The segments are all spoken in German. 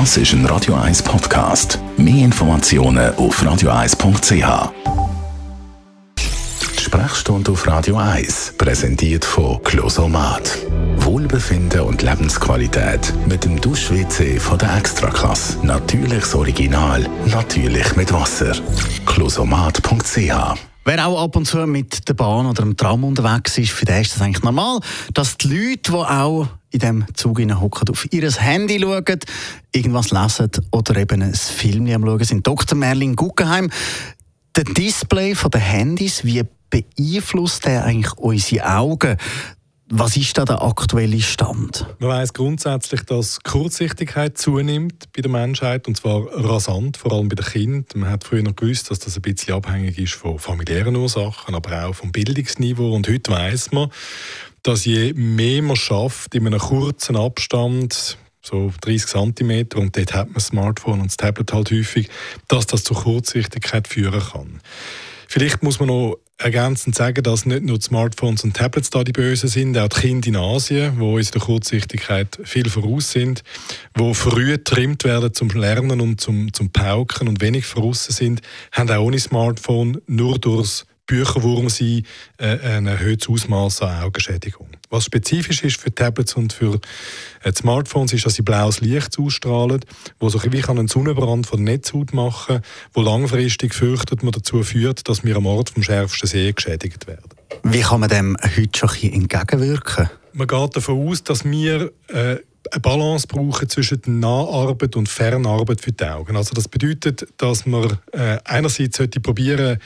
Das ist ein Radio 1 Podcast. Mehr Informationen auf radio1.ch. Die Sprechstunde auf Radio 1 präsentiert von Closomat. Wohlbefinden und Lebensqualität mit dem Dusch-WC von der Extraklasse. Natürliches Original, natürlich mit Wasser. Closomat.ch Wer auch ab und zu mit der Bahn oder dem Tram unterwegs ist, für den ist das eigentlich normal, dass die Leute, die auch in diesem Zug hocken, auf ihr Handy schauen, irgendwas lesen oder eben ein Film schauen sind. Dr. Merlin Guggenheim, der Display der Handys, wie beeinflusst der eigentlich unsere Augen? Was ist da der aktuelle Stand? Man weiß grundsätzlich, dass Kurzsichtigkeit zunimmt bei der Menschheit und zwar rasant, vor allem bei den Kindern. Man hat früher noch gewusst, dass das ein bisschen abhängig ist von familiären Ursachen, aber auch vom Bildungsniveau. Und heute weiß man, dass je mehr man schafft in einem kurzen Abstand, so 30 cm, und dort hat man das Smartphone und das Tablet halt häufig, dass das zu Kurzsichtigkeit führen kann. Vielleicht muss man noch ergänzend sagen, dass nicht nur Smartphones und Tablets da die Bösen sind, auch die Kinder in Asien, wo uns der Kurzsichtigkeit viel voraus sind, wo früh getrimmt werden zum Lernen und zum, zum Pauken und wenig voraus sind, haben auch ohne Smartphone nur durchs Bücherwurm sein äh, ein erhöhtes Ausmaß an Augenschädigung. Was spezifisch ist für Tablets und für äh, Smartphones, ist, dass sie blaues Licht ausstrahlen, wo so wie einen Sonnenbrand von der Netzhaut machen, wo langfristig fürchtet man dazu führt, dass wir am Ort vom schärfsten See geschädigt werden. Wie kann man dem heute schon entgegenwirken? Man geht davon aus, dass wir äh, eine Balance brauchen zwischen Naharbeit und Fernarbeit für die Augen. Also das bedeutet, dass man äh, einerseits sollte probieren,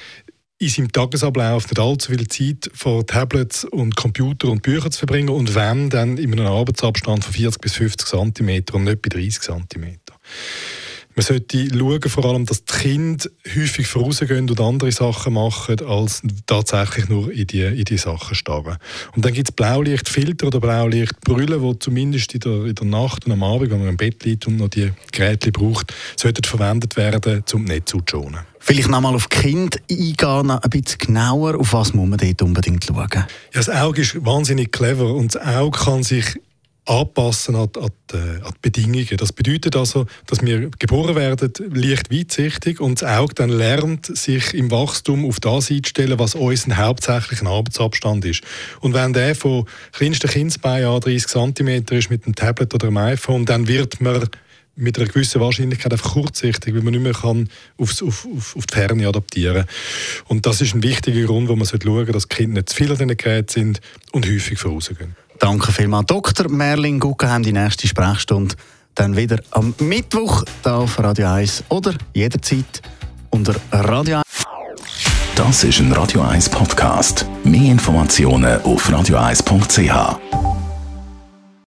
in seinem Tagesablauf nicht allzu viel Zeit vor Tablets und Computer und Büchern zu verbringen und wenn, dann in einem Arbeitsabstand von 40 bis 50 cm und nicht bei 30 cm. Man sollte schauen, vor allem, dass die Kinder häufig vorausgehen und andere Sachen machen, als tatsächlich nur in die, in die Sachen starren. Und dann gibt es Blaulichtfilter oder Blaulichtbrüllen, die zumindest in der, in der Nacht und am Abend, wenn man im Bett liegt und noch die Geräte braucht, sollten verwendet werden, um nicht zu schonen. Vielleicht nochmal auf Kinder eingehen, ein bisschen genauer. Auf was muss man dort unbedingt schauen? Ja, das Auge ist wahnsinnig clever und das Auge kann sich anpassen an, an, die, an, die, Bedingungen. Das bedeutet also, dass wir geboren werden leicht weitsichtig und das Auge dann lernt, sich im Wachstum auf das einzustellen, was unser hauptsächlicher Arbeitsabstand ist. Und wenn der von kleinsten Kindsbein an 30 cm ist mit einem Tablet oder einem iPhone, dann wird man mit einer gewissen Wahrscheinlichkeit einfach kurzsichtig, weil man nicht mehr kann aufs, auf, auf, auf die Ferne adaptieren Und das ist ein wichtiger Grund, wo man schauen sollte, dass die Kinder nicht zu viel an diesen Geräten sind und häufig vorausgehen. Danke vielmals. Dr. Merlin Guggenheim, die nächste Sprechstunde dann wieder am Mittwoch hier auf Radio 1 oder jederzeit unter Radio 1. Das ist ein Radio 1 Podcast. Mehr Informationen auf radio1.ch.